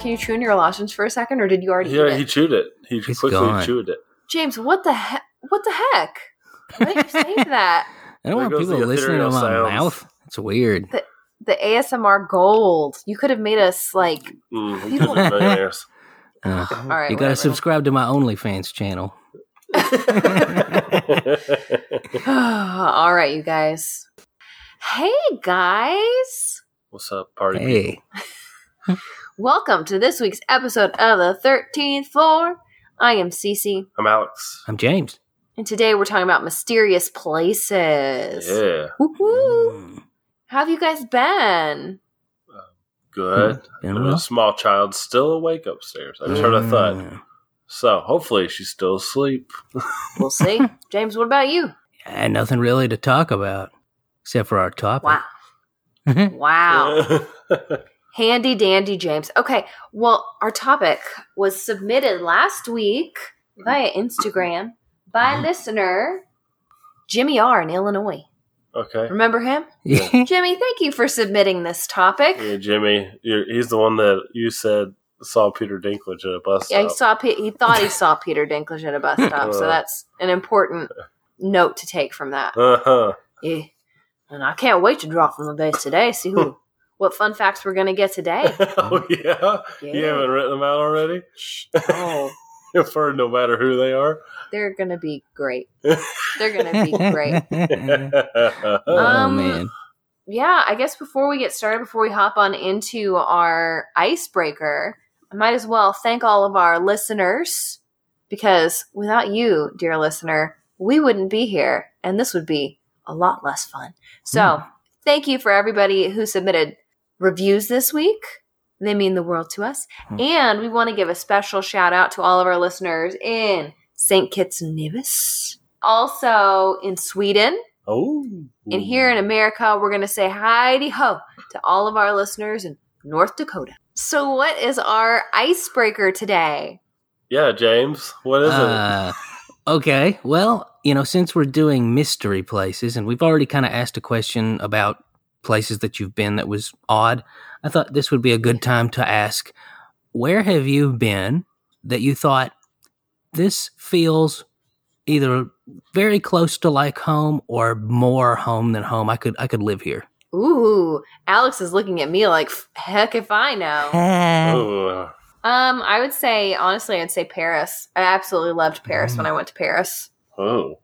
James, can you chew in your lozenges for a second, or did you already eat Yeah, it? he chewed it. He He's quickly gone. chewed it. James, what the heck? What the heck? Why did you say that? I don't There want people listening to my sounds. mouth. It's weird. The ASMR gold. You could have made us like. Mm, People- could be millionaires. Uh, All right, you gotta subscribe to my OnlyFans channel. All right, you guys. Hey, guys. What's up, party? people? Hey, Welcome to this week's episode of the 13th Floor. I am Cece, I'm Alex. I'm James. and today we're talking about mysterious places. Yeah, Woo-hoo. Mm. How have you guys been? good. Been There's well? a small child still awake upstairs. I just heard a thud. Mm. So hopefully she's still asleep. We'll see. James, what about you? Yeah, nothing really to talk about except for our topic. Wow. Wow. Handy dandy, James. Okay, well, our topic was submitted last week via Instagram by Mhm. listener Jimmy R. in Illinois. okay. Remember him? Yeah. Jimmy, thank you for submitting this topic. Yeah, Jimmy, you're, he's the one that you said saw Peter Dinklage at a bus stop. Yeah, he saw. Pe- he thought he saw Peter Dinklage at a bus stop, so Uh. that's an important note to take from that. Uh-huh. Yeah, and I can't wait to draw from the base today. See who, what fun facts we're gonna get today. oh yeah? Yeah. You haven't written them out already? Oh, For no matter who they are. they're gonna be great. They're gonna be great. oh Um, man. Yeah, I guess before we get started, before we hop on into our icebreaker, I might as well thank all of our listeners because without you, dear listener, we wouldn't be here and this would be a lot less fun. So, thank you for everybody who submitted reviews this week. They mean the world to us. Hmm. And we want to give a special shout out to all of our listeners in St. Kitts and Nevis, also in Sweden, oh. and here in America, we're going to say Heidi Ho to all of our listeners in North Dakota. So, what is our icebreaker today? Yeah, James. What is it? Uh, okay. Well, you know, since we're doing mystery places and we've already kind of asked a question about places that you've been that was odd, I thought this would be a good time to ask where have you been that you thought this feels either very close to like home or more home than home. I could I could live here. Ooh, Alex is looking at me like, heck if I know. Um, I would say, honestly, I'd say Paris. I absolutely loved Paris when I went to Paris. Oh.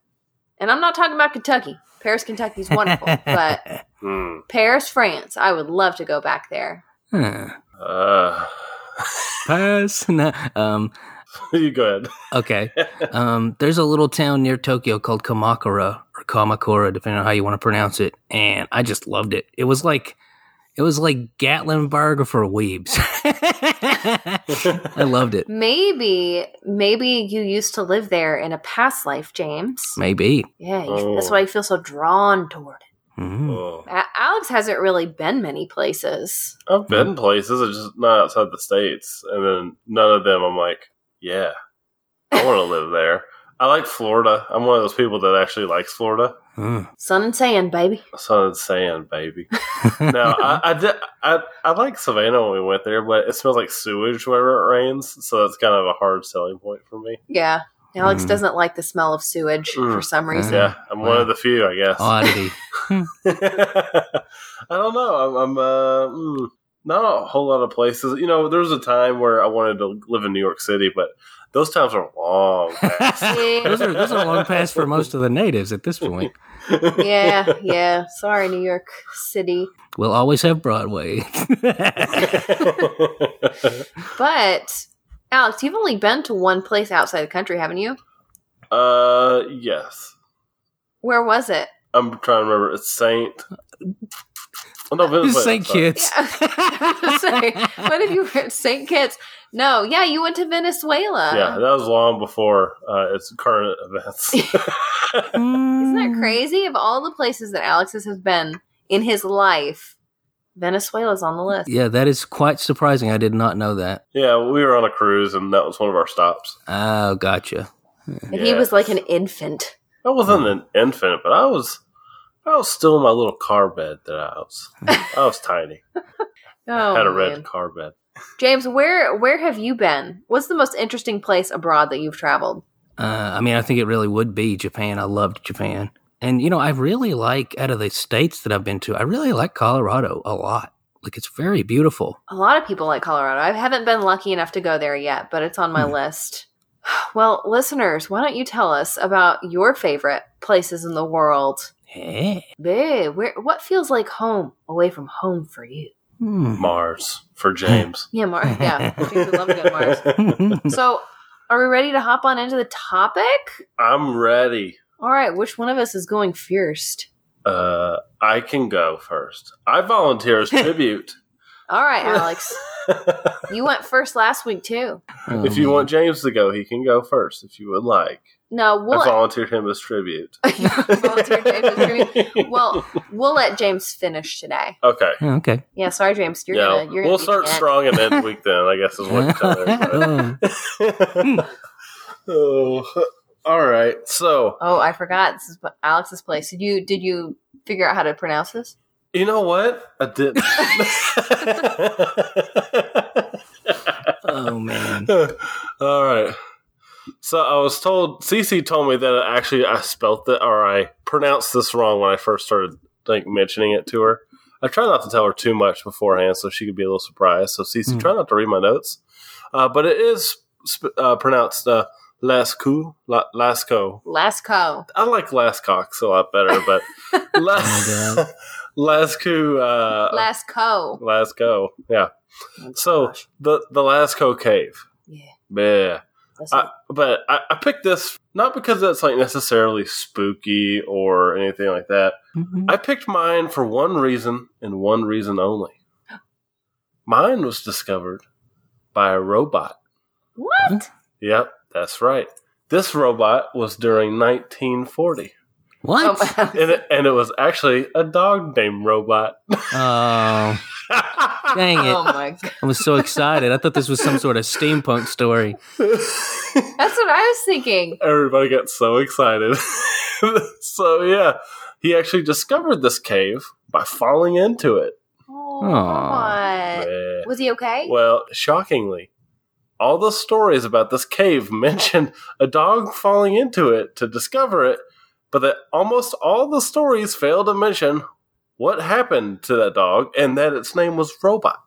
And I'm not talking about Kentucky. Paris, Kentucky is wonderful, but Hmm. Paris, France, I would love to go back there. Huh. Uh. Pass. No, um, you go ahead. Okay. Um, there's a little town near Tokyo called Kamakura or Kamakura, depending on how you want to pronounce it, and I just loved it. It was like it was like Gatlinburg for weebs. I loved it. Maybe, maybe you used to live there in a past life, James. Maybe. Yeah, Oh. that's why you feel so drawn toward it. Oh. A- Alex hasn't really been many places. I've been places, it's just not outside the states, and then none of them. I'm like, yeah, I want to live there. I like Florida. I'm one of those people that actually likes Florida. Mm. Sun and sand, baby. Sun and sand, baby. Now I, I did. I I like Savannah when we went there, but it smells like sewage whenever it rains, so that's kind of a hard selling point for me. Yeah. Alex Mm. doesn't like the smell of sewage for Mm. some reason. Yeah, I'm one of the few, I guess. Oddity. I don't know. I'm, I'm uh, mm, not a whole lot of places. You know, there was a time where I wanted to live in New York City, but those times are long past. those, are, those are long past for most of the natives at this point. yeah, yeah. Sorry, New York City. We'll always have Broadway. But Alex, you've only been to one place outside the country, haven't you? uh, yes. Where was it? I'm trying to remember. It's Saint. Oh, no, Venezuela. St. sorry. Kitts. Yeah. Sorry. What if you were at St. Kitts? No, yeah, you went to Venezuela. Yeah, that was long before uh, its current events. Isn't that crazy? Of all the places that Alex has been in his life, Venezuela's on the list. Yeah, that is quite surprising. I did not know that. yeah, we were on a cruise, and that was one of our stops. Oh, gotcha. And he was like an infant. I wasn't an infant, but I was. I was still in my little car bed that I was. I was tiny. Oh, had a man. red car bed. James, where where have you been? What's the most interesting place abroad that you've traveled? Uh, I mean, I think it really would be Japan. I loved Japan. And, you know, I really like, out of the states that I've been to, I really like Colorado a lot. Like, it's very beautiful. A lot of people like Colorado. I haven't been lucky enough to go there yet, but it's on my Hmm. list. Well, listeners, why don't you tell us about your favorite places in the world? Yeah. Babe, where what feels like home away from home for you? Hmm. Mars for James. Yeah, Mars. Yeah, James would love to go to Mars. So, are we ready to hop on into the topic? I'm ready. All right, which one of us is going first? Uh, I can go first. I volunteer as tribute. All right, Alex. You went first last week too. if you want James to go, he can go first if you would like. No, we'll volunteered him as tribute. Volunteer James as tribute. well, we'll let James finish today. okay. okay. Yeah, sorry, James. You're yeah, gonna. You're we'll gonna start be the strong and end weak then. I guess is what you're telling everybody. oh, all right. So Oh, I forgot. This is Alex's place. Did you did you figure out how to pronounce this? you know what? I did. Oh, man. All right. So I was told Cece told me that actually I spelt it or I pronounced this wrong when I first started like mentioning it to her. I try not to tell her too much beforehand so she could be a little surprised. So Cece, Hmm. try not to read my notes. Uh, but it is sp- uh, pronounced uh, Lascaux, La- Lasco. Lasco. I like Lascox a lot better, but Oh, La- Lascaux. Uh, Lasco. Lasco. Yeah. Oh, So gosh. the the Lasco cave. yeah, Yeah. I, but I, I picked this not because it's like necessarily spooky or anything like that. Mhm. I picked mine for one reason and one reason only. Mine was discovered by a robot. what? Yep, that's right. This robot was during 1940, What? Oh, and it, and it was actually a dog named Robot. Oh, dang oh it. my god, I was so excited. I thought this was some sort of steampunk story. that's what I was thinking. Everybody got so excited. so yeah, he actually discovered this cave by falling into it. Oh, what? Yeah. Was he okay? Well, shockingly, all the stories about this cave mention a dog falling into it to discover it, but that almost all the stories fail to mention what happened to that dog and that its name was Robot.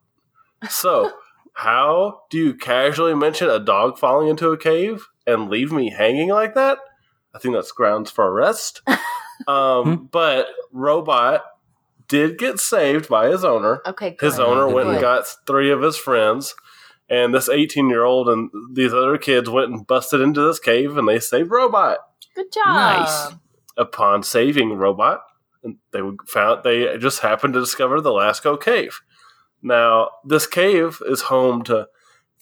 So, how do you casually mention a dog falling into a cave and leave me hanging like that? I think that's grounds for arrest. Um, but Robot did get saved by his owner Okay, his good. owner Good went and got three of his friends and this 18 year old and these other kids went and busted into this cave and they saved robot Good job. Nice. upon saving robot they found they just happened to discover the lasco cave now this cave is home to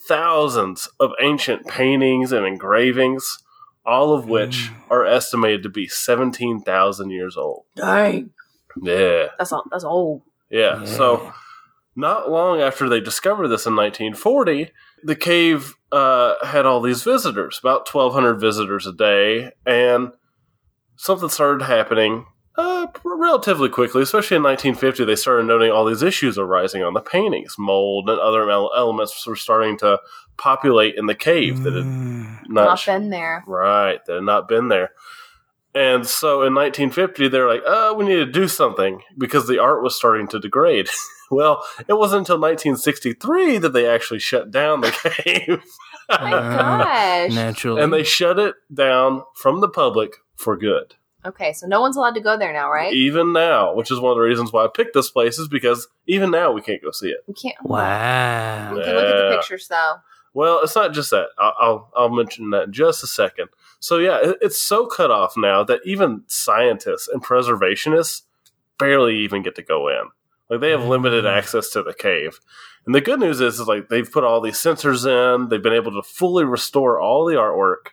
thousands of ancient paintings and engravings all of which Mm. are estimated to be 17,000 years old Dang, yeah that's all, that's old. yeah. so not long after they discovered this in 1940, the cave uh, had all these visitors, about 1,200 visitors a day, and something started happening uh, relatively quickly. Especially in 1950, they started noting all these issues arising on the paintings. Mold and other elements were starting to populate in the cave that had Mm. not, Not been there. Right, that had not been there. And so in 1950, they're like, oh, we need to do something because the art was starting to degrade. well, it wasn't until 1963 that they actually shut down the cave. Oh my uh, gosh. Naturally. and they shut it down from the public for good. Okay, so no one's allowed to go there now, right? Even now, which is one of the reasons why I picked this place, is because even now we can't go see it. We can't. Wow. We can look at the pictures though. Well, it's not just that. I'll I'll, I'll mention that in just a second. So yeah, it, it's so cut off now that even scientists and preservationists barely even get to go in. Like they have limited Mm. access to the cave. And the good news is, is like they've put all these sensors in. They've been able to fully restore all the artwork.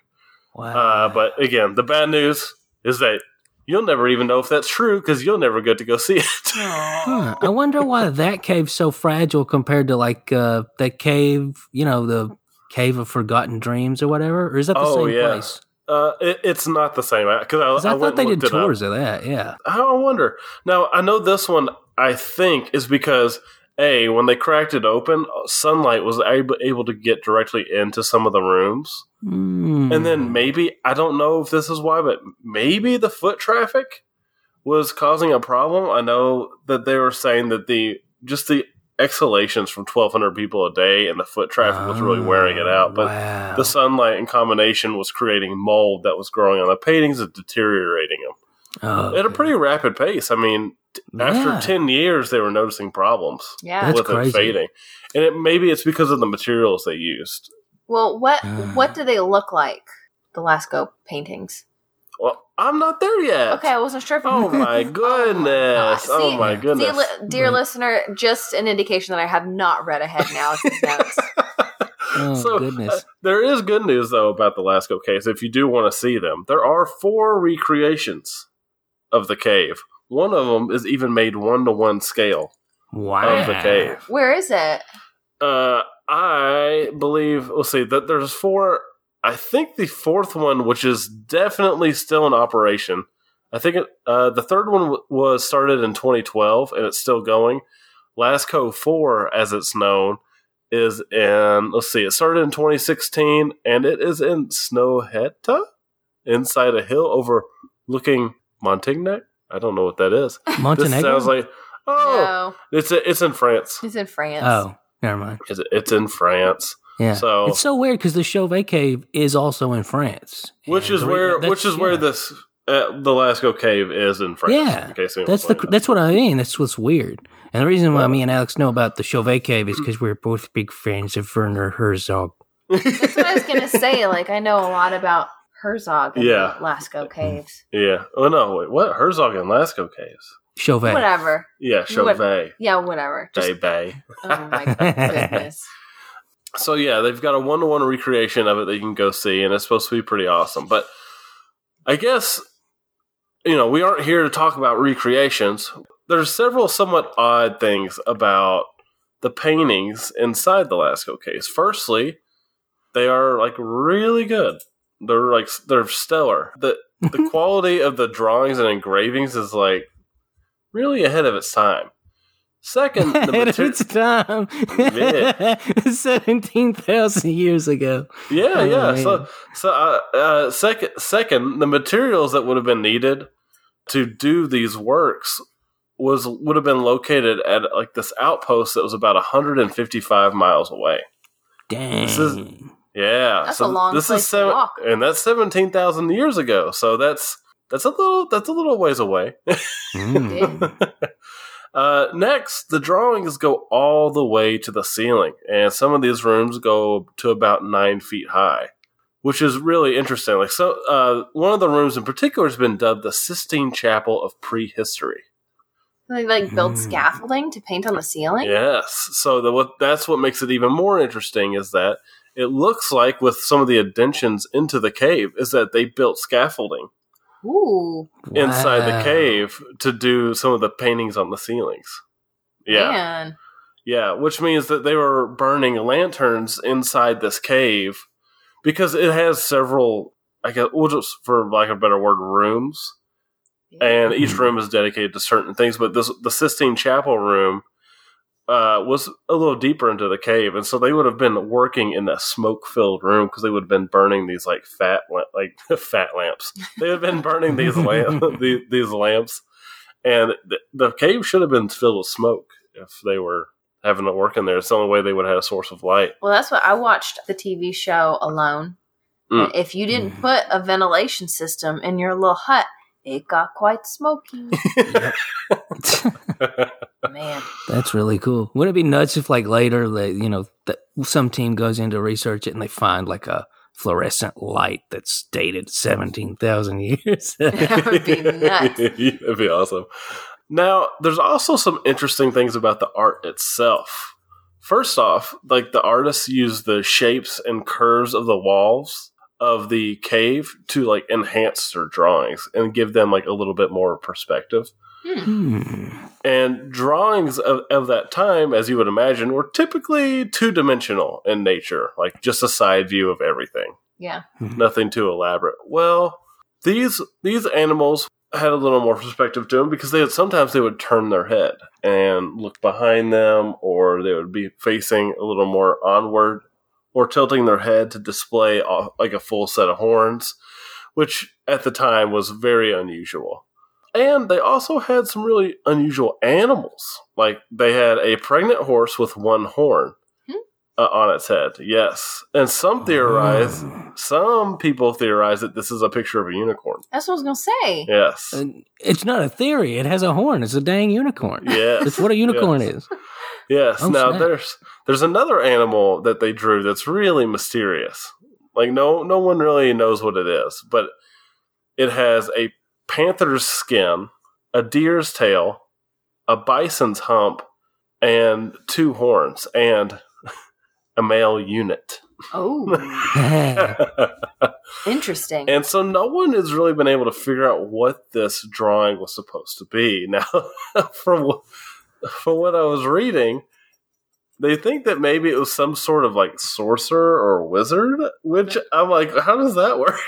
Wow. Uh, but again, the bad news is that you'll never even know if that's true because you'll never get to go see it. Huh. I wonder why that cave's so fragile compared to like uh, that cave, you know, the cave of forgotten dreams or whatever. Or is that the Oh, same yeah. place? Uh, it, it's not the same because I, 'Cause I, I, went thought they did tours of that. Yeah. I wonder. Now, I know this one, I think, is because a when they cracked it open, sunlight was able, able to get directly into some of the rooms, Mm. and then maybe I don't know if this is why, but maybe the foot traffic was causing a problem. I know that they were saying that the just the exhalations from 1,200 people a day and the foot traffic was really wearing it out, but. Oh, wow. The sunlight in combination was creating mold that was growing on the paintings and deteriorating them Oh, at a pretty rapid pace. I mean, t- after 10 years, they were noticing problems Yeah. That's with crazy. it fading. And it, maybe it's because of the materials they used. well, what Ah. what do they look like? The Lascaux paintings. Well, I'm not there yet. Okay, I wasn't sure if. Oh my goodness. Oh See- my See, goodness. li- dear Right. listener, just an indication that I have not read ahead now notes. Oh, So, goodness. uh, there is good news though about the Lascaux case. If you do want to see them, there are four recreations of the cave. One of them is even made one to one scale wow. of the cave. Where is it? Uh, I believe. Let's see. That there's four. I think the fourth one, which is definitely still in operation. I think it, uh, the third one w- was started in 2012 and it's still going. Lasco 4, as it's known, is in. Let's see. It started in 2016 and it is in Snøhetta, inside a hill overlooking Montignac. I don't know what that is. Montenegro. This sounds like. Oh, No, it's it's in France. it's in France. oh, never mind. It's, it's in France. Yeah. So- it's so weird because the Chauvet Cave is also in France, which is where which is where this uh, the Lascaux cave is in France. Yeah, in case That's the wondering. that's what I mean. That's what's weird. And the reason why Well- me and Alex know about the Chauvet Cave is because we're both big fans of Werner Herzog. That's what I was gonna say. Like I know a lot about Herzog and Yeah. the Lascaux mm-hmm. caves. yeah. Oh no, wait. What Herzog and Lascaux caves? Chauvet. Whatever. Yeah, Chauvet, Yeah, whatever. Just, Day Bay. oh my goodness. So yeah, they've got a one to one recreation of it that you can go see, and it's supposed to be pretty awesome. But I guess you know we aren't here to talk about recreations. There's several somewhat odd things about the paintings inside the Lascaux case. Firstly, they are like really good. They're like they're stellar. The the quality of the drawings and engravings is like really ahead of its time. Second, the Ahead of mater- its time. Seventeen thousand years ago. Yeah, Oh, yeah. man. So, so uh, uh, second, second, the materials that would have been needed to do these works was would have been located at like this outpost that was about 155 miles away. Dang. This is- Yeah, That's so a long this place is to seven, walk. and that's 17,000 years ago. So that's that's a little that's a little ways away. Mm. Uh, next, the drawings go all the way to the ceiling, and some of these rooms go to about nine feet high, which is really interesting. Like, so uh, one of the rooms in particular has been dubbed the Sistine Chapel of Prehistory. They like build Hmm. scaffolding to paint on the ceiling. Yes, so the, what that's what makes it even more interesting is that it looks like with some of the additions into the cave is that they built scaffolding Ooh, inside the cave to do some of the paintings on the ceilings. Yeah. man. Yeah, which means that they were burning lanterns inside this cave because it has several, I guess, we'll just, for lack of a better word, rooms, and each Mhm. room is dedicated to certain things. But this, the Sistine Chapel room, uh, was a little deeper into the cave, and so they would have been working in that smoke-filled room because they would have been burning these like fat, like fat lamps. They had been burning these lamp, these, these lamps, and the, the cave should have been filled with smoke if they were having it work in there. It's the only way they would have had a source of light. Well, that's what I watched the TV show Alone. Mm. If you didn't Mm. put a ventilation system in your little hut, it got quite smoky. Man, That's really cool. Wouldn't it be nuts if, like, later, they, you know, that some team goes in to research it and they find like a fluorescent light that's dated seventeen thousand years? That would be nuts. That'd be awesome. Now, there's also some interesting things about the art itself. First off, like the artists use the shapes and curves of the walls of the cave to like enhance their drawings and give them like a little bit more perspective. Hmm. And drawings of, of that time, as you would imagine, were typically two dimensional in nature, like just a side view of everything yeah. nothing too elaborate. Well, these these animals had a little more perspective to them because they sometimes they would turn their head and look behind them, or they would be facing a little more onward, or tilting their head to display uh, like a full set of horns, which at the time was very unusual. And they also had some really unusual animals. Like they had a pregnant horse with one horn Hmm. uh, on its head. Yes. And some theorize, Oh. some people theorize that this is a picture of a unicorn. That's what I was gonna say. Yes. And It's not a theory. It has a horn. It's a dang unicorn. Yes. It's what a unicorn Yes. is. Yes. Oh, now snap. there's there's another animal that they drew that's really mysterious. Like no no one really knows what it is, but it has a panther's skin, a deer's tail, a bison's hump, and two horns, and a male unit. Oh, interesting. And so no one has really been able to figure out what this drawing was supposed to be. Now, from wh- from what I was reading, they think that maybe it was some sort of like sorcerer or wizard, which I'm like, how does that work?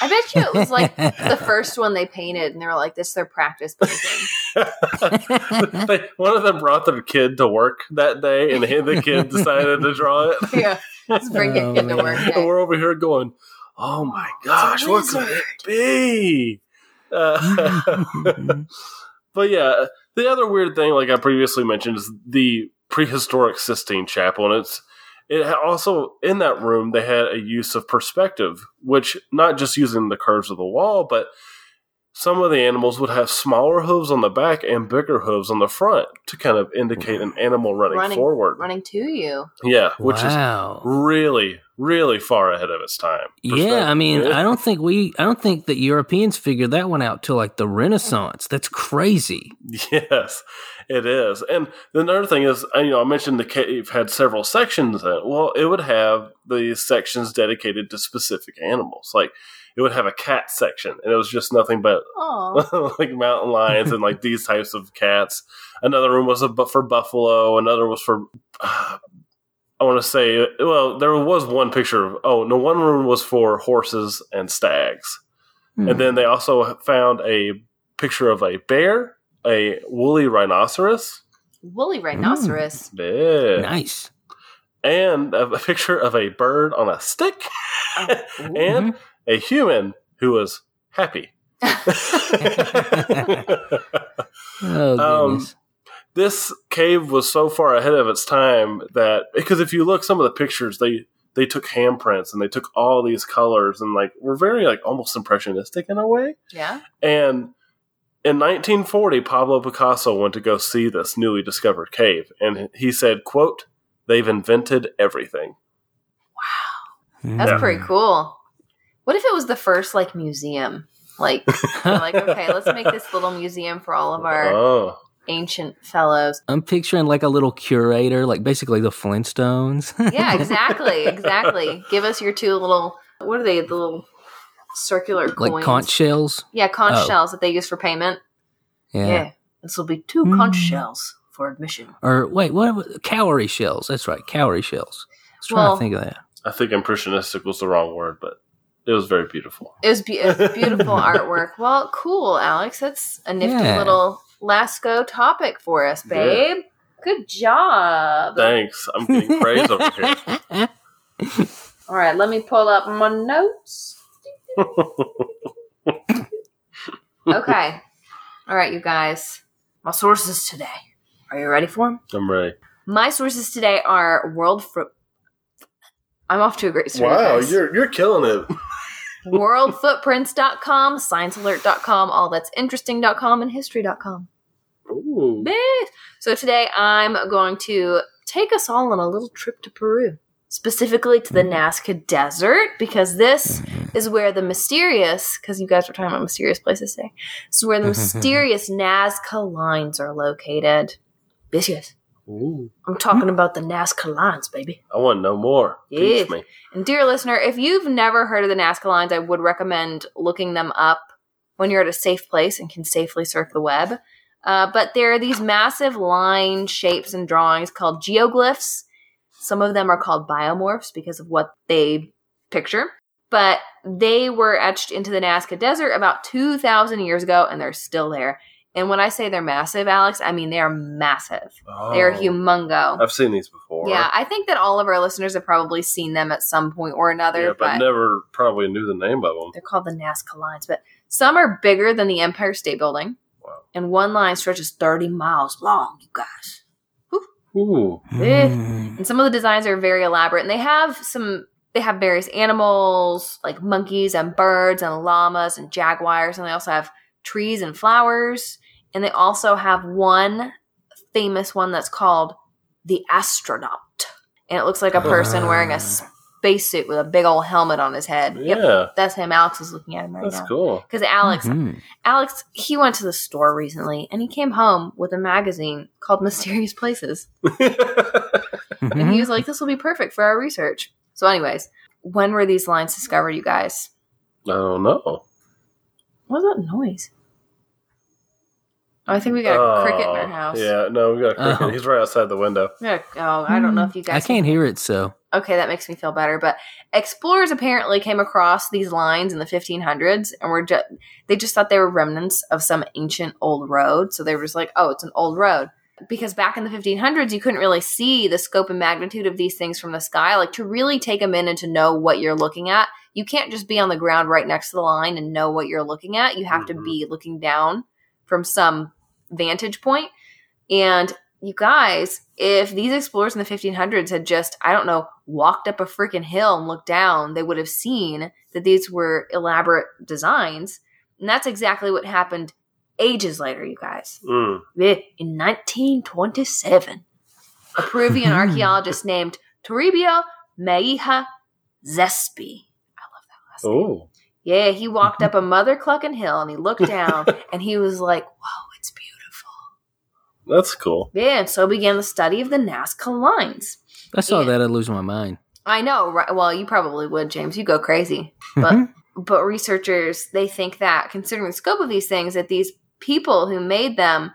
I bet you it was like the first one they painted, and they were like, "This is their practice painting." they, one of them brought their kid to work that day, and the kid decided to draw it. yeah, let's bring Oh, it into man. work. And we're over here going, "Oh my gosh, what could it be?" Uh, But yeah, the other weird thing, like I previously mentioned, is the prehistoric Sistine Chapel, and it's it also in that room they had a use of perspective, which not just using the curves of the wall, but some of the animals would have smaller hooves on the back and bigger hooves on the front to kind of indicate an animal running, Running- forward. Running to you. Yeah, which wow. is really, really far ahead of its time. Yeah, I mean, I don't think we, I don't think that Europeans figured that one out till like the Renaissance. That's crazy. Yes, it is. And another thing is, you know, I mentioned the cave had several sections in it. Well, it would have the sections dedicated to specific animals. Like it would have a cat section, and it was just nothing but like mountain lions and like these types of cats. Another room was a, bu- for buffalo. Another was for. Uh, I want to say, well, there was one picture of. Oh no, one room was for horses and stags. Hmm. And then they also found a picture of a bear, a woolly rhinoceros, woolly rhinoceros. yeah, nice. and a, a picture of a bird on a stick, Oh, ooh. and a human who was happy. Oh Um, goodness. This cave was so far ahead of its time that because if you look some of the pictures, they they took handprints and they took all these colors and like were very like almost impressionistic in a way. yeah. And in 1940, Pablo Picasso went to go see this newly discovered cave, and he said, "quote They've invented everything." Wow. That's Hmm. pretty cool. What if it was the first like museum? Like, like, okay, let's make this little museum for all of our Oh, ancient fellows. I'm picturing like a little curator, like basically the Flintstones. Yeah, exactly, exactly. Give us your two little. What are they? The little circular coins. like conch shells. Yeah, conch Oh. shells that they use for payment. Yeah. Yeah, this will be two Mm. conch shells for admission. Or wait, what? Cowrie shells. That's right, cowrie shells. I was trying Well- to think of that. I think impressionistic was the wrong word, but it was very beautiful. It was, be- it was beautiful artwork. Well, cool, Alex. That's a nifty Yeah. little Lascaux topic for us, babe. Good job. Thanks. I'm getting praise over here. All right, let me pull up my notes. Okay. All right, you guys. My sources today. Are you ready for them? I'm ready. My sources today are World Fro- I'm off to a great start. guys. you're you're killing it. worldfootprints.com, sciencealert.com, all that's interesting.com, and history.com. Ooh. Meh. So today I'm going to take us all on a little trip to Peru, specifically to the Nazca Desert, because this mm-hmm. is where the mysterious, because you guys were talking about mysterious places today, this is where the mysterious Nazca lines are located. Yes, yes. Ooh. I'm talking about the Nazca lines, baby. I want no more. Yeah. Teach me. And dear listener, if you've never heard of the Nazca lines, I would recommend looking them up when you're at a safe place and can safely surf the web. Uh, but there are these massive line shapes and drawings called geoglyphs. Some of them are called biomorphs because of what they picture. but they were etched into the Nazca Desert about 2,000 years ago, and they're still there. And when I say they're massive, Alex, I mean they are massive. They're Oh. humongo. I've seen these before. Yeah, I think that all of our listeners have probably seen them at some point or another, Yeah, but but never probably knew the name of them. they're called the Nazca lines. But some are bigger than the Empire State Building, Wow. and one line stretches 30 miles long, you guys. Ooh. Eh. Mm. And some of the designs are very elaborate, and they have some. They have various animals like monkeys and birds and llamas and jaguars, and they also have trees and flowers. And they also have one famous one that's called the astronaut, and it looks like a person wearing a spacesuit with a big old helmet on his head. Yeah, Yep, that's him. Alex is looking at him right that's now. That's cool. Because Alex, Mhm. Alex, he went to the store recently, and he came home with a magazine called Mysterious Places. And Mhm. he was like, this will be perfect for our research. So, anyways, when were these lines discovered, you guys? I don't know. What was that noise? Oh, I think we got a cricket in our Oh, house. Yeah, no, we got a cricket. Oh. He's right outside the window. Yeah. oh, I don't know if you guys. I can't hear it, so Okay, that makes me feel better. But explorers apparently came across these lines in the 1500s, and were just they just thought they were remnants of some ancient old road. So they were just like, "Oh, it's an old road." Because back in the 1500s, you couldn't really see the scope and magnitude of these things from the sky. Like to really take them in and to know what you're looking at, you can't just be on the ground right next to the line and know what you're looking at. You have to Mhm. be looking down from some vantage point. And you guys, if these explorers in the 1500s had just, I don't know, walked up a freaking hill and looked down, they would have seen that these were elaborate designs. And that's exactly what happened ages later, you guys. Mm. Eh, In 1927, a Peruvian archaeologist named Toribio Mejía Xesspe. I love that last name. Yeah, he walked up a mother clucking hill and he looked down and he was like, whoa, it's beautiful. that's cool. Yeah, and so began the study of the Nazca lines. I saw Yeah. that I'd lose my mind. I know, right? Well, you probably would, James. You go crazy. But Mhm. but researchers they think that considering the scope of these things, that these people who made them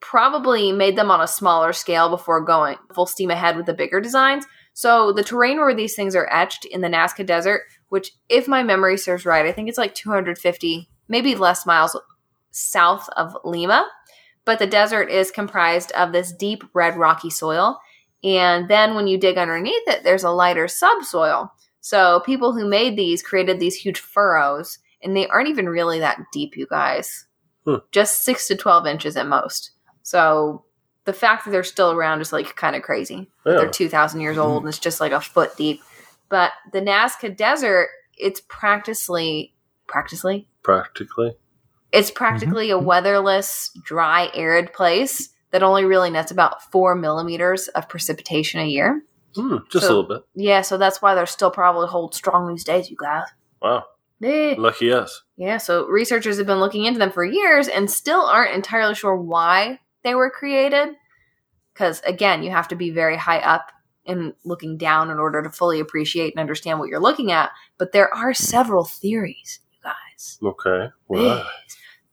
probably made them on a smaller scale before going full steam ahead with the bigger designs. So the terrain where these things are etched in the Nazca Desert, which, if my memory serves right, I think it's like 250, maybe less miles south of Lima. But the desert is comprised of this deep red rocky soil. And then when you dig underneath it, there's a lighter subsoil. So people who made these created these huge furrows, and they aren't even really that deep, you guys. Hmm. Just six to 12 inches at most. So the fact that they're still around is like kind of crazy. Yeah. They're 2,000 years old and it's just like a foot deep. But the Nazca Desert, it's practically, practically, Practically. it's practically a weatherless, dry, arid place that only really nets about four millimeters of precipitation a year. Mm, just So- a little bit. Yeah, so that's why they're still probably hold strong these days, you guys. Wow. Eh. Lucky us. Yeah, so researchers have been looking into them for years and still aren't entirely sure why they were created. Because again, you have to be very high up and looking down in order to fully appreciate and understand what you're looking at. But there are several theories, you guys. Okay. Wow.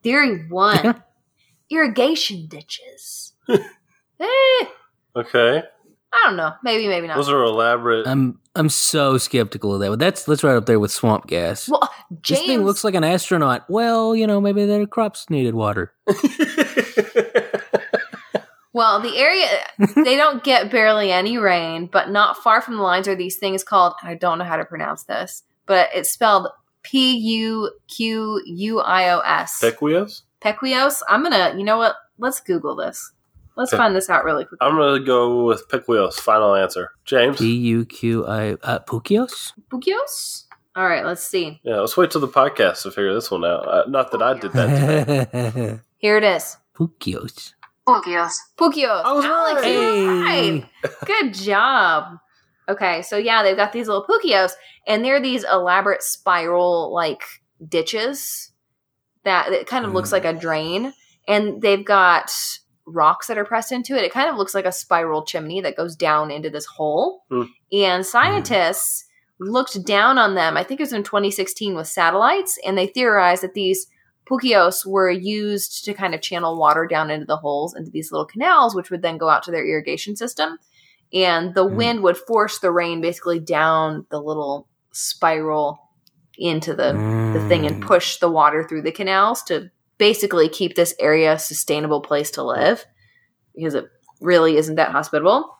Theory one irrigation ditches. eh, Okay. I don't know. Maybe, maybe not. Those are elaborate. I'm I'm so skeptical of that. That's that's right up there with swamp gas. well, James, This thing looks like an astronaut. Well, you know, maybe their crops needed water. well, the area they don't get barely any rain, but not far from the lines are these things called I don't know how to pronounce this, but it's spelled P U Q U I O S. Pequios? Pequios. I'm gonna, you know what? Let's Google this. Let's Okay. find this out really quick. I'm going to go with Pequios. Final answer. James? P U Q I uh, Pukios. Puquios. All right, let's see. Yeah, let's wait till the podcast to figure this one out. Uh, not that I did that today. Here it is. Puquios. Puquios. Puquios. I was Alex, right. Hey. right. Good job. Okay, so yeah, they've got these little puquios, and they're these elaborate spiral like ditches that it kind of looks Mm. like a drain, and they've got rocks that are pressed into it. It kind of looks like a spiral chimney that goes down into this hole. Hmm. And scientists looked down on them. I think it was in 2016 with satellites, and they theorized that these puquios were used to kind of channel water down into the holes into these little canals, which would then go out to their irrigation system. And the Hmm. wind would force the rain basically down the little spiral into the the thing and Mm. push the water through the canals to basically keep this area a sustainable place to live because it really isn't that hospitable.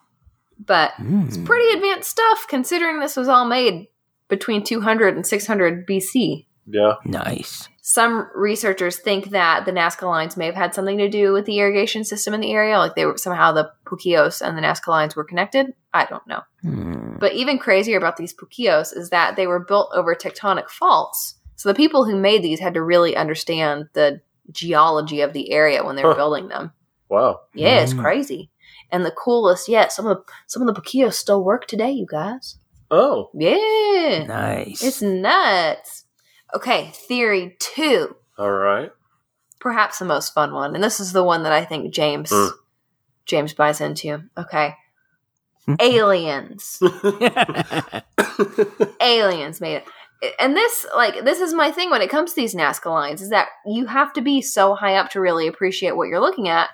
But it's Mm. pretty advanced stuff considering this was all made between 200 and 600 BC. Yeah. Nice. Some researchers think that the Nazca lines may have had something to do with the irrigation system in the area, like they were somehow the Puquios and the Nazca lines were connected. I don't know. Mm. But even crazier about these Puquios is that they were built over tectonic faults. So the people who made these had to really understand the geology of the area when they were Huh. building them. Wow. Yeah, it's Mm. crazy. And the coolest yet, some of the, some of the Puquios still work today, you guys. Oh. Yeah. Nice. It's nuts. Okay, theory two. All right. Perhaps the most fun one. And this is the one that I think James Mm. James buys into. Okay. Aliens. aliens made it. And this, like, this is my thing when it comes to these Nazca lines, is that you have to be so high up to really appreciate what you're looking at.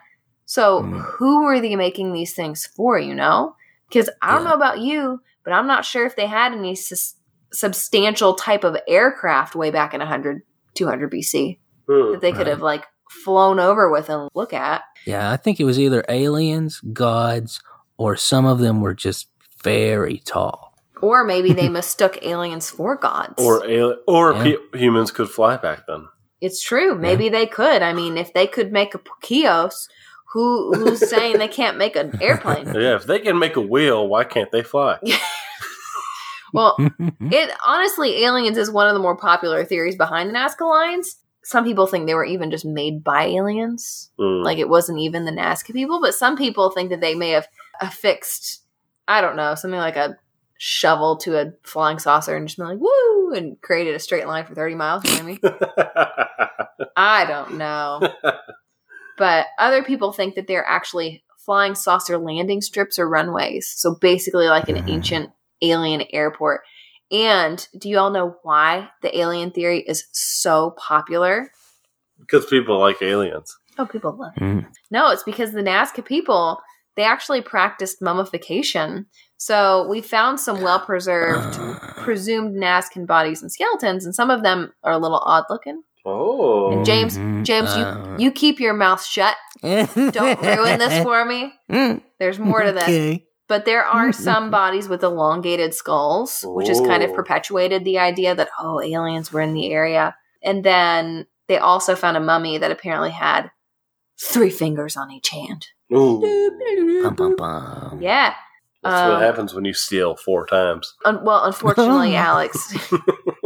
So, Mm. who are they making these things for? You know, because I don't Yeah. know about you, but I'm not sure if they had any sus- substantial type of aircraft way back in 100, 200 BC Hmm. that they could Right. have like flown over with and look at. yeah, I think it was either aliens, gods, or some of them were just very tall. Or maybe they mistook aliens for gods. Or ali- or Yeah. pe- humans could fly back then. It's true. Maybe they could. I mean, if they could make a Puquios, who who's saying they can't make an airplane? Yeah, if they can make a wheel, why can't they fly? Well, it honestly, aliens is one of the more popular theories behind the Nazca lines. Some people think they were even just made by aliens, Hmm. like it wasn't even the Nazca people. But some people think that they may have affixed, I don't know, something like a shovel to a flying saucer and just been like woo and created a straight line for thirty miles. You know what I mean? I don't know. but other people think that they're actually flying saucer landing strips or runways. So basically, like an Mhm. ancient alien airport. And do you all know why the alien theory is so popular? Because people like aliens. Oh, people love it. Mm. No, it's because the Nazca people, they actually practiced mummification. So we found some well preserved, Uh. presumed Nazcan bodies and skeletons, and some of them are a little odd looking. Oh. And James, Mhm. James, Uh. you, you keep your mouth shut. Don't ruin this for me. Mm. There's more to this. Okay. But there are some bodies with elongated skulls, which has kind of perpetuated the idea that, oh, aliens were in the area. And then they also found a mummy that apparently had three fingers on each hand. Ooh. Bum, bum, bum. Yeah. That's Um, what happens when you steal four times. Un- well, unfortunately, Alex,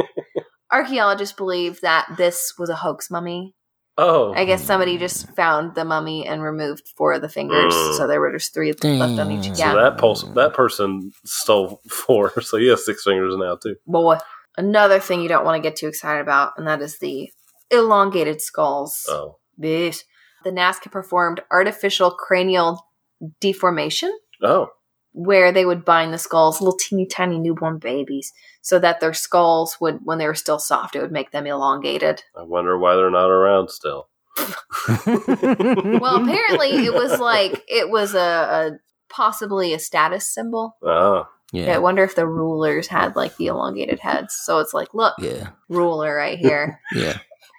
archaeologists believe that this was a hoax mummy. Oh. I guess somebody just found the mummy and removed four of the fingers, Mm. so there were just three left on each. Damn. So Yeah, that pulse, that person stole four, so he has six fingers now too. boy. Another thing you don't want to get too excited about, and that is the elongated skulls. Oh. Bish. The Nazca performed artificial cranial deformation, Oh. Where they would bind the skulls, little teeny tiny newborn babies, so that their skulls would, when they were still soft, it would make them elongated. I wonder why they're not around still. Well, apparently it was like it was a, a possibly a status symbol. Oh. I yeah. I wonder if the rulers had like the elongated heads. So it's like, look, Yeah. ruler right here. Yeah.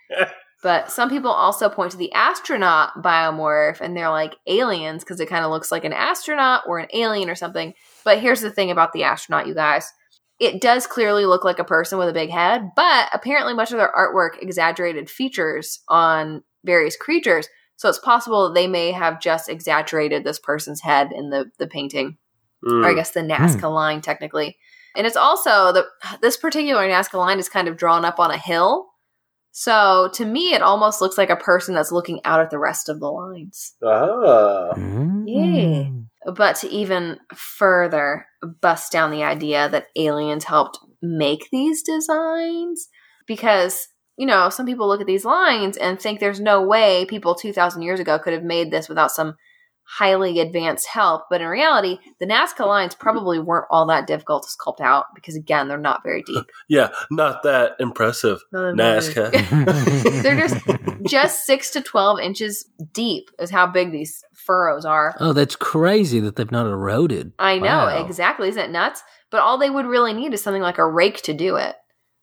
But some people also point to the astronaut biomorph and they're like aliens because it kind of looks like an astronaut or an alien or something. But here's the thing about the astronaut, you guys. It does clearly look like a person with a big head, but apparently much of their artwork exaggerated features on various creatures. So it's possible that they may have just exaggerated this person's head in the, the painting Hmm. or I guess the Nazca line technically. And it's also the this particular Nazca line is kind of drawn up on a hill. So to me it almost looks like a person that's looking out at the rest of the lines. Ah. Yeah. But to even further bust down the idea that aliens helped make these designs because you know, some people look at these lines and think there's no way people 2000 years ago could have made this without some highly advanced help. But in reality, the Nazca lines probably weren't all that difficult to sculpt out because, again, they're not very deep. Yeah, not that impressive. They're not Nazca. They're just just six to twelve inches deep is how big these furrows are. Oh, that's crazy that they've not eroded. I know Wow. exactly, isn't it nuts? But all they would really need is something like a rake to do it.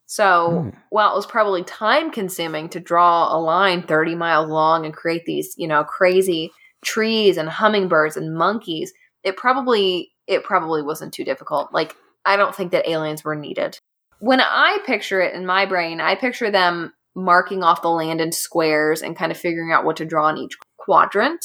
So, Hmm. while it was probably time consuming to draw a line 30 miles long and create these, you know, crazy trees and hummingbirds and monkeys, it probably it probably wasn't too difficult. Like I don't think that aliens were needed. When I picture it in my brain, I picture them marking off the land in squares and kind of figuring out what to draw in each quadrant.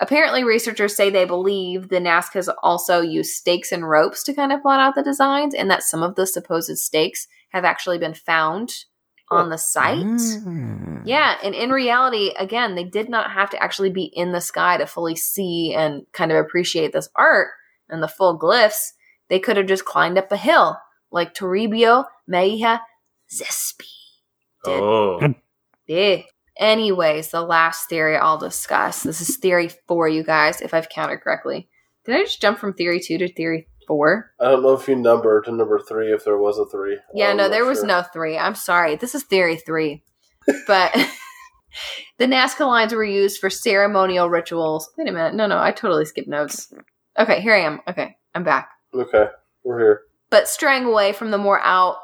Apparently, researchers say they believe the Nazcas also used stakes and ropes to kind of plot out the designs, and that some of the supposed stakes have actually been found on the site. Mm. Yeah, and in reality, again, they did not have to actually be in the sky to fully see and kind of appreciate this art and the full glyphs. They could have just climbed up a hill, like Toribio Mejía Xesspe did. Oh. Yeah. Anyways, the last theory I'll discuss. This is theory four, you guys, if I've counted correctly. Did I just jump from theory two to theory four? I don't know if you numbered to number three if there was a three. Yeah, I'm no, there was sure. no three. I'm sorry. This is theory three. But the Nazca lines were used for ceremonial rituals. Wait a minute. No, no, I totally skipped notes. Okay, here I am. Okay, I'm back. Okay, we're here. But straying away from the more out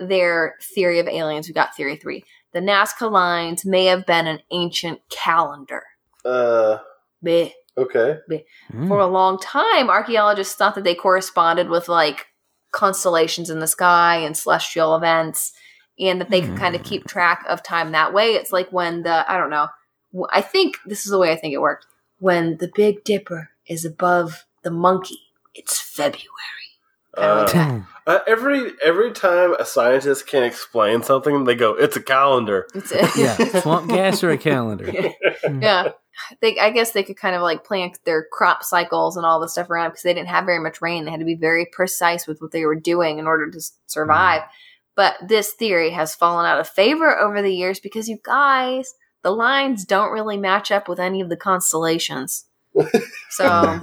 there theory of aliens, we got theory three. The Nazca lines may have been an ancient calendar. Uh, Bleh. Okay. Mm. For a long time, archaeologists thought that they corresponded with like constellations in the sky and celestial events, and that they could kind of keep track of time that way. It's like when the, I don't know, I think this is the way I think it worked. When the Big Dipper is above the monkey, it's February. Uh, uh, every every time a scientist can explain something, they go, "It's a calendar." It's yeah, swamp gas or a calendar. yeah. They, I guess they could kind of like plan their crop cycles and all the stuff around because they didn't have very much rain. They had to be very precise with what they were doing in order to survive. But this theory has fallen out of favor over the years because you guys, the lines don't really match up with any of the constellations. So,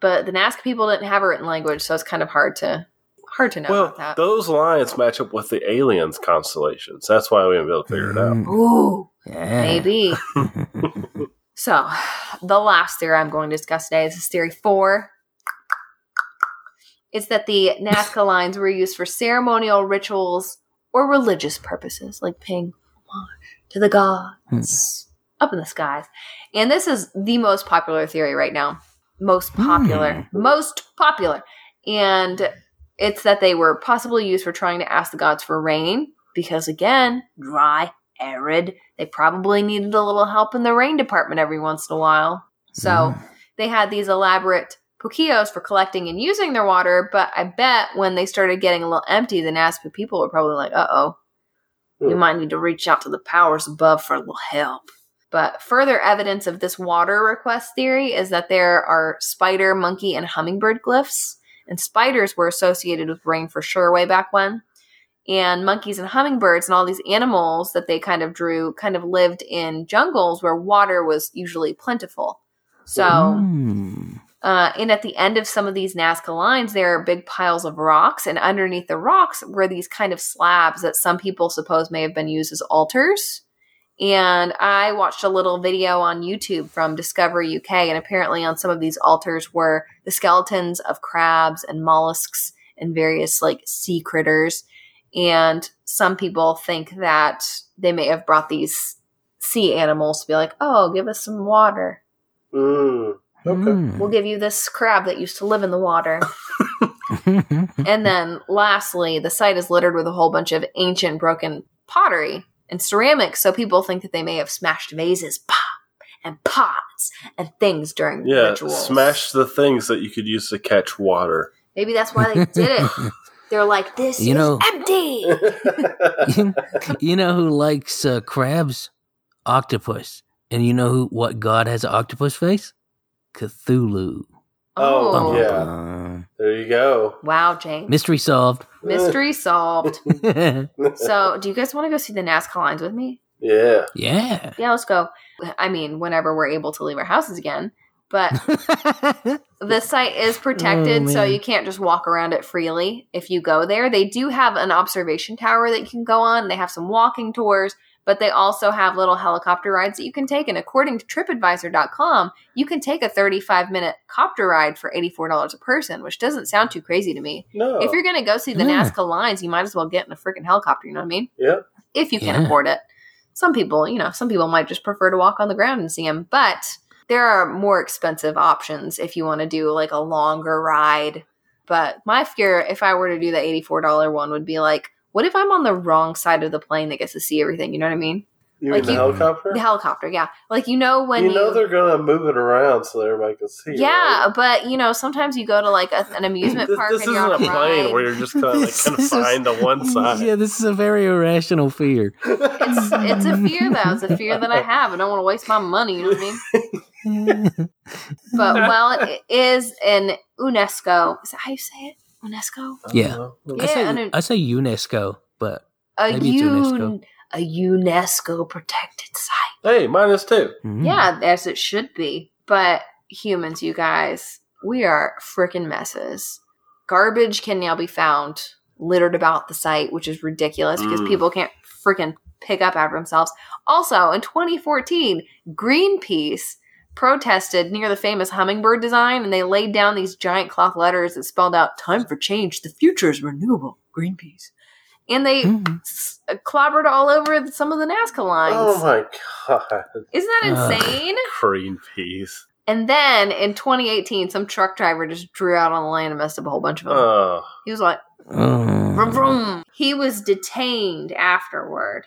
but the Nazca people didn't have a written language, so it's kind of hard to hard to know well, about that. those lines match up with the aliens constellations. That's why we haven't been able to figure it out. Mm. Ooh, Yeah. maybe. So, the last theory I'm going to discuss today is theory four. It's that the Nazca lines were used for ceremonial rituals or religious purposes, like paying homage to the gods up in the skies. And this is the most popular theory right now. Most popular. Most popular. And it's that they were possibly used for trying to ask the gods for rain, because again, dry, arid. They probably needed a little help in the rain department every once in a while. So they had these elaborate puquios for collecting and using their water, but I bet when they started getting a little empty, the Nazca people were probably like, uh oh, we Hmm. might need to reach out to the powers above for a little help. But further evidence of this water request theory is that there are spider, monkey, and hummingbird glyphs. And spiders were associated with rain for sure way back when. And monkeys and hummingbirds and all these animals that they kind of drew kind of lived in jungles where water was usually plentiful. So, Mm. uh, and at the end of some of these Nazca lines, there are big piles of rocks, and underneath the rocks were these kind of slabs that some people suppose may have been used as altars. And I watched a little video on YouTube from Discovery UK, and apparently on some of these altars were the skeletons of crabs and mollusks and various like sea critters. And some people think that they may have brought these sea animals to be like, oh, give us some water. Mm. Okay. Mm. We'll give you this crab that used to live in the water. and then lastly, the site is littered with a whole bunch of ancient broken pottery and ceramics, so people think that they may have smashed vases pop, and pots and things during Yeah, rituals. smash the things that you could use to catch water. Maybe that's why they did it. They're like, this You is know- empty. you know who likes uh, crabs? Octopus. And you know who? What god has an octopus face? Cthulhu. Oh, Oh, yeah. Bum, there you go. wow, James. Mystery solved. Mystery solved. So, do you guys want to go see the Nazca lines with me? Yeah. Yeah, Yeah, let's go. I mean, whenever we're able to leave our houses again. But the site is protected, Oh, so you can't just walk around it freely if you go there. They do have an observation tower that you can go on. They have some walking tours, but they also have little helicopter rides that you can take. And according to TripAdvisor.com, you can take a 35 minute copter ride for $84 a person, which doesn't sound too crazy to me. No. If you're going to go see the Yeah. Nazca lines, you might as well get in a freaking helicopter. You know what I mean? yeah. If you can Yeah. afford it. Some people, you know, some people might just prefer to walk on the ground and see them, but there are more expensive options if you want to do like a longer ride. But my fear, if I were to do the $84 one, would be like, what if I'm on the wrong side of the plane that gets to see everything? You know what I mean? You Like mean the you- helicopter? The helicopter, yeah. Like you know when you you, know they're gonna move it around so everybody can see. yeah, right? but you know sometimes you go to like a, an amusement This, park this and isn't you're on a a plane ride. where you're just kind of like This is- confined to one side. Yeah, this is a very irrational fear. It's it's a fear though. It's a fear that I have. I don't want to waste my money. You know what I mean? But while it is an UNESCO, is that how you say it? UNESCO. I Yeah. I Yeah, say and it- I say UNESCO, but A Maybe it's un- UNESCO. a UNESCO protected site. Hey, minus two. mm. Yeah, as it should be. But humans, you guys, we are freaking messes. Garbage can now be found littered about the site, which is ridiculous because Mm. people can't freaking pick up after themselves. Also, in 2014, Greenpeace protested near the famous hummingbird design and they laid down these giant cloth letters that spelled out time for change the future is renewable greenpeace and they Mhm. s- clobbered all over some of the nazca lines Oh my god. isn't that Ugh. insane Greenpeace. and then in 2018, some truck driver just drew out on the lane and messed up a whole bunch of them. Oh. he was like, vroom, vroom. He was detained afterward,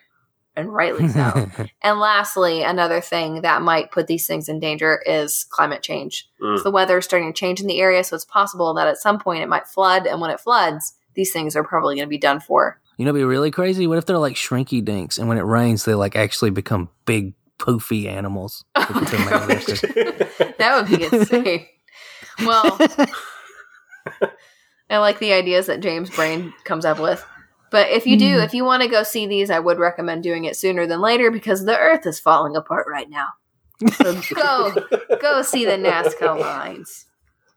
and rightly so. and lastly, another thing that might put these things in danger is climate change. Mm. So the weather is starting to change in the area, so it's possible that at some point it might flood, and when it floods, these things are probably going to be done for. You know, what'd be really crazy. What if they're like shrinky dinks, and when it rains, they like actually become big poofy animals? Look at them. That would be insane. well, I like the ideas that James' brain comes up with. But if you do, Hmm. if you want to go see these, I would recommend doing it sooner than later because the Earth is falling apart right now. So go, go see the Nazca lines.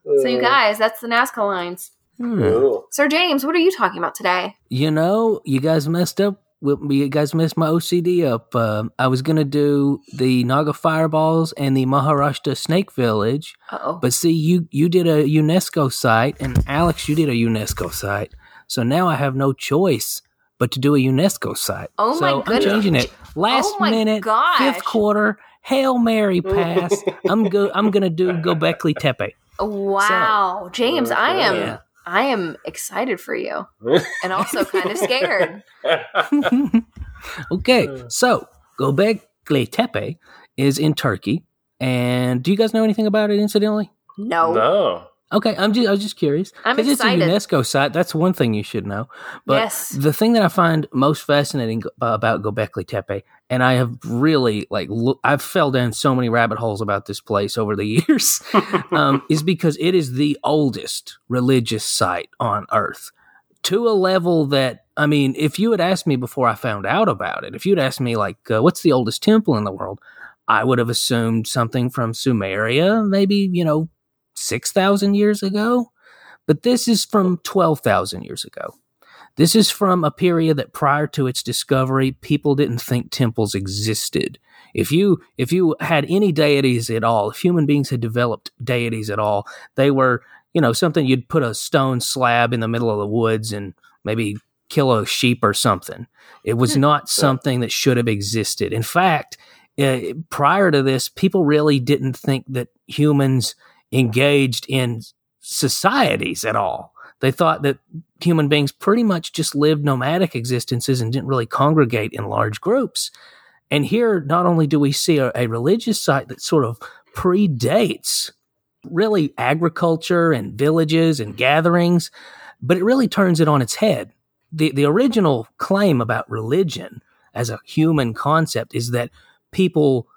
So you guys, that's the Nazca lines. Hmm. Cool. Sir James, what are you talking about today? You know, you guys messed up. with- You guys messed my OCD up. Um, I was gonna do the Naga fireballs and the Maharashtra Snake Village, Uh oh. but see, you you did a UNESCO site, and Alex, you did a UNESCO site. So now I have no choice but to do a UNESCO site. Oh so my I'm goodness. changing it. Oh Last Oh my minute, gosh. fifth quarter, hail mary pass. I'm go. I'm gonna do Gobekli Tepe. Wow, James, I am Yeah. I am excited for you and also kind of scared. okay, so Gobekli Tepe is in Turkey, and do you guys know anything about it? Incidentally, No. no. Okay, I'm just I was just curious. I'm excited. It's a UNESCO site. That's one thing you should know. But Yes. the thing that I find most fascinating about Gobekli Tepe, and I have really like lo- I've fell down so many rabbit holes about this place over the years, um, is because it is the oldest religious site on Earth to a level that I mean, if you had asked me before I found out about it, if you'd asked me like, uh, what's the oldest temple in the world, I would have assumed something from Sumeria, maybe you know, six thousand years ago. But this is from twelve thousand years ago. This is from a period that prior to its discovery, people didn't think temples existed. If you if you had any deities at all, if human beings had developed deities at all, they were you know something you'd put a stone slab in the middle of the woods and maybe kill a sheep or something. It was not something that should have existed. In fact, uh, prior to this, people really didn't think that humans engaged in societies at all. They thought that human beings pretty much just lived nomadic existences and didn't really congregate in large groups. And here, not only do we see a, a religious site that sort of predates really agriculture and villages and gatherings, but it really turns it on its head. The, the original claim about religion as a human concept is that people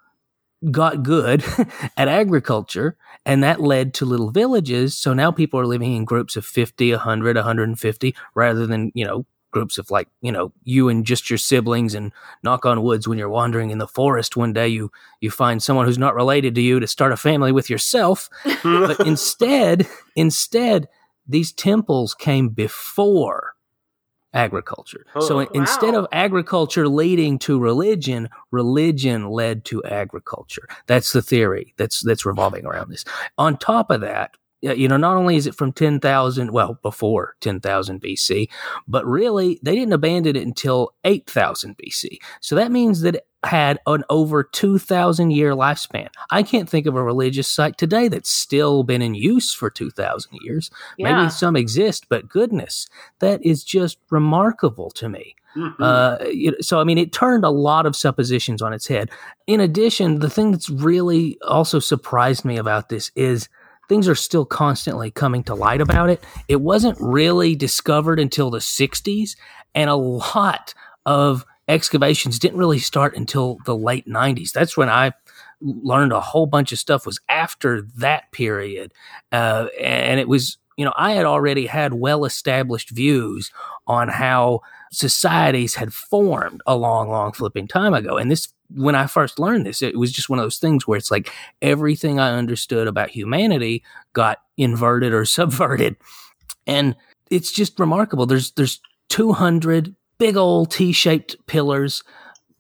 got good at agriculture and that led to little villages. So now people are living in groups of 50 100 150 rather than you know groups of like you know you and just your siblings and knock on woods when you're wandering in the forest. One day you you find someone who's not related to you to start a family with yourself. But instead instead these temples came before agriculture. Oh, so in- instead of agriculture leading to religion, religion led to agriculture. That's the theory that's that's revolving around this. On top of that, you know, not only is it from 10,000, well, before 10,000 BC, but really they didn't abandon it until 8,000 BC. So that means that it had an over 2,000 year lifespan. I can't think of a religious site today that's still been in use for 2,000 years. Yeah. Maybe some exist, but goodness, that is just remarkable to me. Mhm. Uh, so, I mean, it turned a lot of suppositions on its head. In addition, the thing that's really also surprised me about this is things are still constantly coming to light about it. It wasn't really discovered until the 60s, and a lot of excavations didn't really start until the late 90s. That's when I learned a whole bunch of stuff was after that period. Uh, and it was, you know, I had already had well established views on how societies had formed a long, long flipping time ago. And this, when I first learned this, it was just one of those things where it's like everything I understood about humanity got inverted or subverted. And it's just remarkable. There's, there's 200 big old T-shaped pillars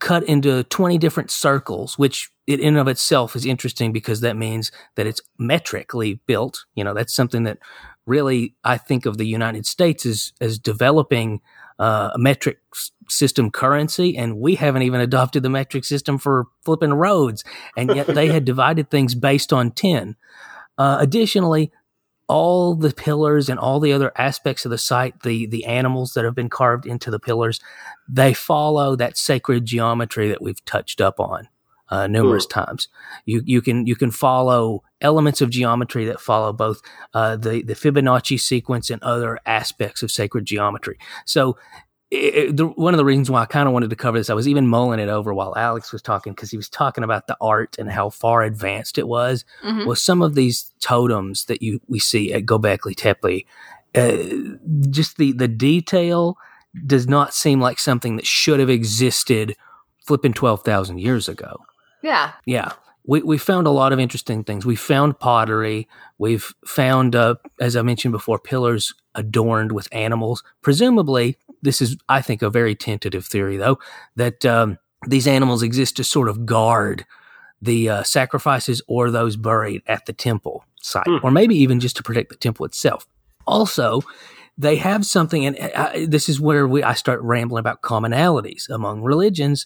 cut into 20 different circles, which it in and of itself is interesting because that means that it's metrically built. You know, that's something that really I think of the United States as, as developing uh, a metric system currency, and we haven't even adopted the metric system for flipping roads, and yet they had divided things based on 10. Uh, additionally, all the pillars and all the other aspects of the site, the the animals that have been carved into the pillars, they follow that sacred geometry that we've touched up on uh, numerous times. You you can you can follow elements of geometry that follow both uh, the the Fibonacci sequence and other aspects of sacred geometry. So. It, the, one of the reasons why I kind of wanted to cover this, I was even mulling it over while Alex was talking because he was talking about the art and how far advanced it was Mhm. well, some of these totems that you we see at Gobekli Tepe, uh, just the the detail does not seem like something that should have existed flipping twelve thousand years ago. Yeah. Yeah. We, we found a lot of interesting things. We found pottery. We've found, uh, as I mentioned before, pillars adorned with animals. Presumably, this is, I think, a very tentative theory, though, that um, these animals exist to sort of guard the uh, sacrifices or those buried at the temple site, Hmm. or maybe even just to protect the temple itself. Also, they have something, and I, this is where we I start rambling about commonalities among religions.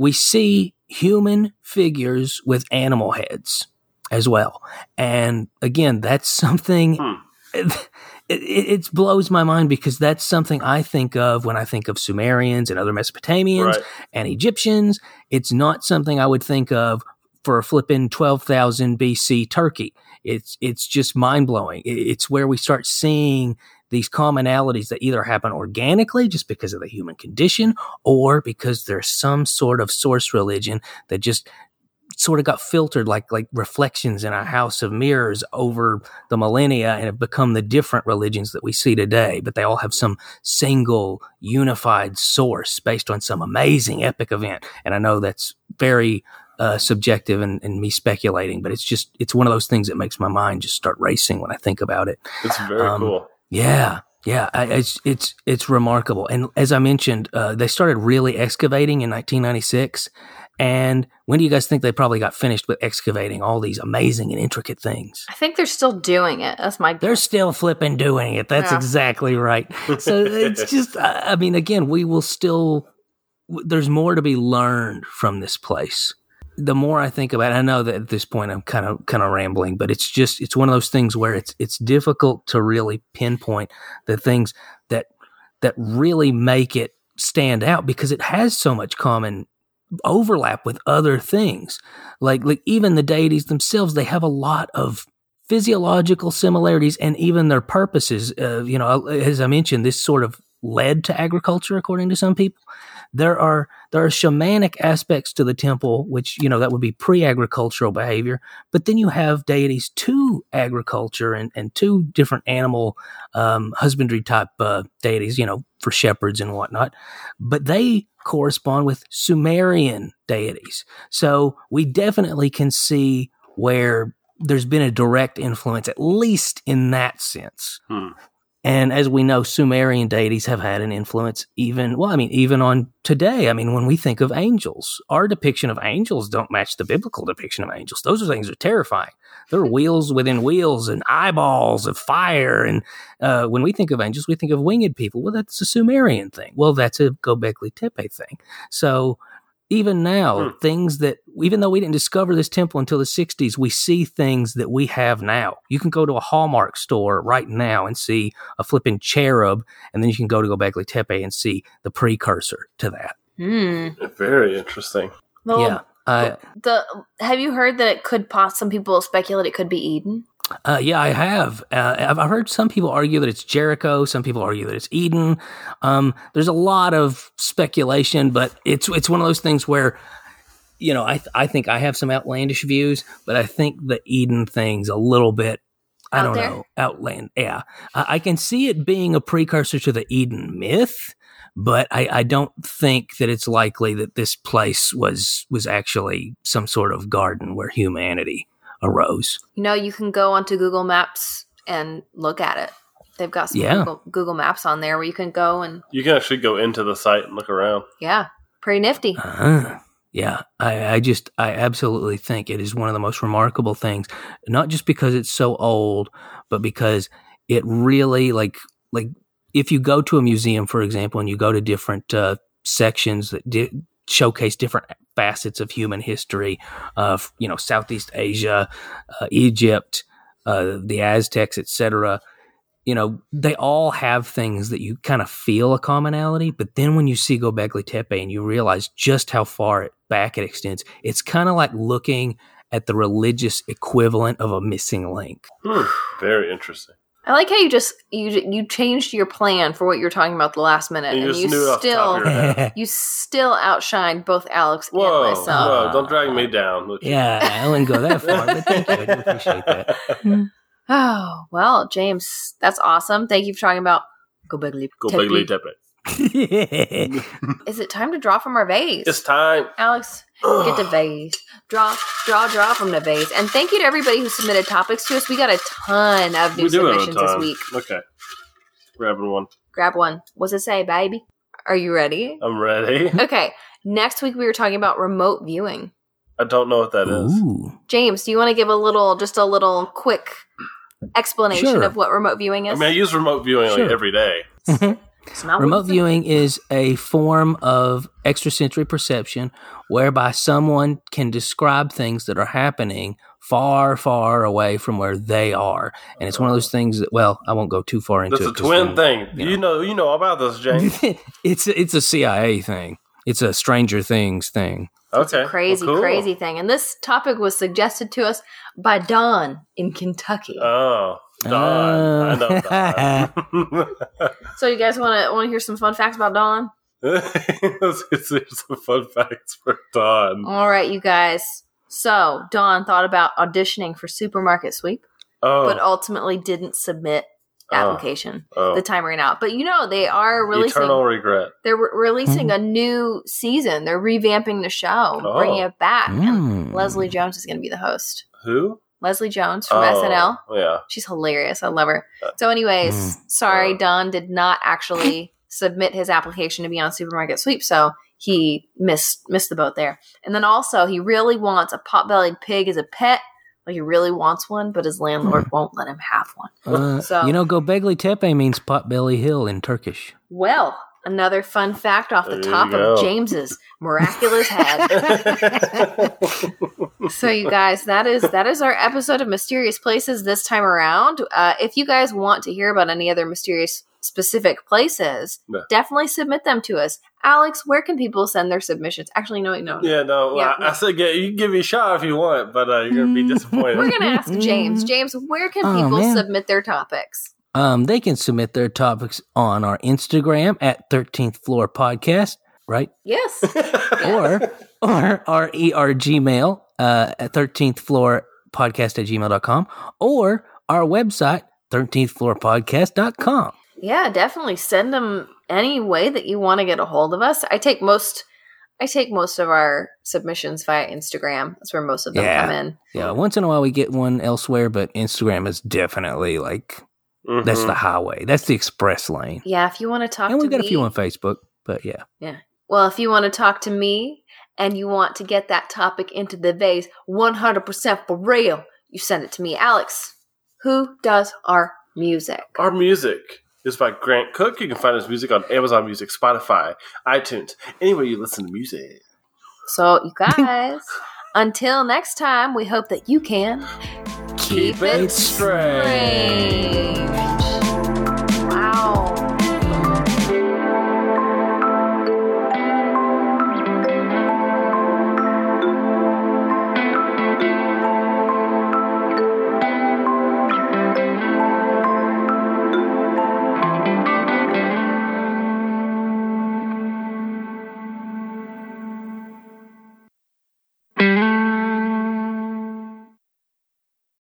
We see human figures with animal heads as well, and again, that's something. Hmm. It, it, it blows my mind because that's something I think of when I think of Sumerians and other Mesopotamians Right. and Egyptians. It's not something I would think of for a flipping 12,000 BC Turkey. It's, it's just mind blowing. It's where we start seeing these commonalities that either happen organically just because of the human condition or because there's some sort of source religion that just sort of got filtered like like reflections in a house of mirrors over the millennia and have become the different religions that we see today. But they all have some single unified source based on some amazing epic event. And i know that's very uh, subjective and, and me speculating but it's just it's one of those things that makes my mind just start racing when i think about it. It's very Um, cool. Yeah, yeah, it's it's it's remarkable. And as I mentioned, uh, they started really excavating in 1996. And when do you guys think they probably got finished with excavating all these amazing and intricate things? I think they're still doing it. That's my They're still flipping doing it. That's Yeah. exactly right. So it's just, I mean, again, we will still. There's more to be learned from this place. The more I think about it, I know that at this point I'm kind of kind of rambling, but it's just it's one of those things where it's it's difficult to really pinpoint the things that that really make it stand out because it has so much common overlap with other things. Like like even the deities themselves, they have a lot of physiological similarities and even their purposes. Uh, you know, as I mentioned, this sort of led to agriculture, according to some people. There are there are shamanic aspects to the temple, which you know that would be pre-agricultural behavior. But then you have deities to agriculture and, and two different animal um, husbandry type uh, deities, you know, for shepherds and whatnot. But they correspond with Sumerian deities. So we definitely can see where there's been a direct influence, at least in that sense. Hmm. And as we know, Sumerian deities have had an influence even, well, I mean, even on today. I mean, when we think of angels, our depiction of angels don't match the biblical depiction of angels. Those are things that are terrifying. There are wheels within wheels and eyeballs of fire. And uh, when we think of angels, we think of winged people. Well, that's a Sumerian thing. Well, that's a Gobekli Tepe thing. So even now, Hmm. things that, even though we didn't discover this temple until the 60s, we see things that we have now. You can go to a Hallmark store right now and see a flipping cherub, and then you can go to Gobekli Tepe and see the precursor to that. Hmm. Very interesting. Well, yeah. Uh, The have you heard that it could pos- some people speculate it could be Eden? Uh, yeah, I have. Uh, I've, heard some people argue that it's Jericho. Some people argue that it's Eden. Um, there's a lot of speculation, but it's it's one of those things where, you know, I th- I think I have some outlandish views, but I think the Eden thing's a little bit. I Out don't there? know, outland. Yeah, I, I can see it being a precursor to the Eden myth, but I, I don't think that it's likely that this place was was actually some sort of garden where humanity arose. You know, you can go onto Google Maps and look at it. They've got some Yeah. Google, Google Maps on there where you can go and You can actually go into the site and look around. yeah, pretty nifty. Uh, yeah, I, I just, I absolutely think it is one of the most remarkable things, not just because it's so old, but because it really, like, like if you go to a museum, for example, and you go to different uh, sections that di- showcase different facets of human history, of you know, Southeast Asia, uh, Egypt, uh, the Aztecs, etc you know, they all have things that you kind of feel a commonality, but then when you see Gobekli Tepe and you realize just how far back it extends, it's kind of like looking at the religious equivalent of a missing link. Hmm. Very interesting. I like how you just you you changed your plan for what you were talking about the last minute, And you and just you knew it off the top of still your head. you still outshined both Alex Whoa, and myself. whoa! Don't drag me down. yeah, I wouldn't go that far, but thank you. I do appreciate that. Hmm. Oh well, James, that's awesome. Thank you for talking about Gobekli Go Tepe. bigly Tepe. Is it time to draw from our vase? It's time. Alex, get the vase. Draw, draw, draw from the vase. And thank you to everybody who submitted topics to us. We got a ton of new we do have a submissions this week. Okay. Grabbing one. Grab one. What's it say, baby? Are you ready? I'm ready. Okay. Next week we were talking about remote viewing. I don't know what that is. Ooh. James, do you want to give a little, just a little quick explanation Sure. of what remote viewing is? I mean, I use remote viewing like every day. It's not what Remote viewing is a form of extrasensory perception whereby someone can describe things that are happening far, far away from where they are. And it's one of those things that, well, I won't go too far into That's it. a 'cause twin then- thing. you You know, you know about this, James. it's it's a CIA thing. It's a Stranger Things thing. Okay, Crazy, well, cool. crazy thing. And this topic was suggested to us by Don in Kentucky. Oh, Don. I know Don. so you guys want to want to hear some fun facts about Don? Let's get some fun facts for Don. All right, you guys. So Don thought about auditioning for Supermarket Sweep, Oh, but ultimately didn't submit Oh. application. oh. The time ran out. But you know they are releasing. eternal regret. They're re- releasing a new season. They're revamping the show, Oh. bringing it back. And Mm. Leslie Jones is going to be the host. Who? Leslie Jones from oh, SNL. Yeah. She's hilarious. I love her. Uh, So, anyways, Mm. sorry, Uh. Don did not actually submit his application to be on Supermarket Sweep, so he missed missed the boat there. And then also, he really wants a pot-bellied pig as a pet. Like he really wants one, but his landlord won't let him have one. Uh, So- you know, Gobekli Tepe means Potbelly Hill in Turkish. Well, another fun fact off the There you top of James's miraculous head. so you guys that is that is our episode of mysterious places this time around uh, if you guys want to hear about any other mysterious specific places Yeah. definitely submit them to us alex where can people send their submissions actually no no, no. yeah, no. Yeah, I, I said get, you can give me a shot if you want, but uh, you're gonna be disappointed. we're gonna ask james james where can Oh, people man. submit their topics Um, they can submit their topics on our Instagram at 13th Floor Podcast, right? yes Or or our ER Gmail uh, at 13th Floor Podcast at gmail.com or our website, 13th Floor Podcast.com. Yeah, definitely send them any way that you want to get a hold of us. I take most I take most of our submissions via Instagram. That's where most of them Yeah. come in. Yeah, once in a while we get one elsewhere, but Instagram is definitely like That's Mhm. the highway. That's the express lane. Yeah, if you want to talk And to we've got me, a few on Facebook, but yeah. yeah. well, if you want to talk to me and you want to get that topic into the vase 100% for real, you send it to me. Alex, who does our music? Our music is by Grant Cook. You can find his music on Amazon Music, Spotify, iTunes, anywhere you listen to music. So, you guys, until next time, we hope that you can Keep it strange. strange.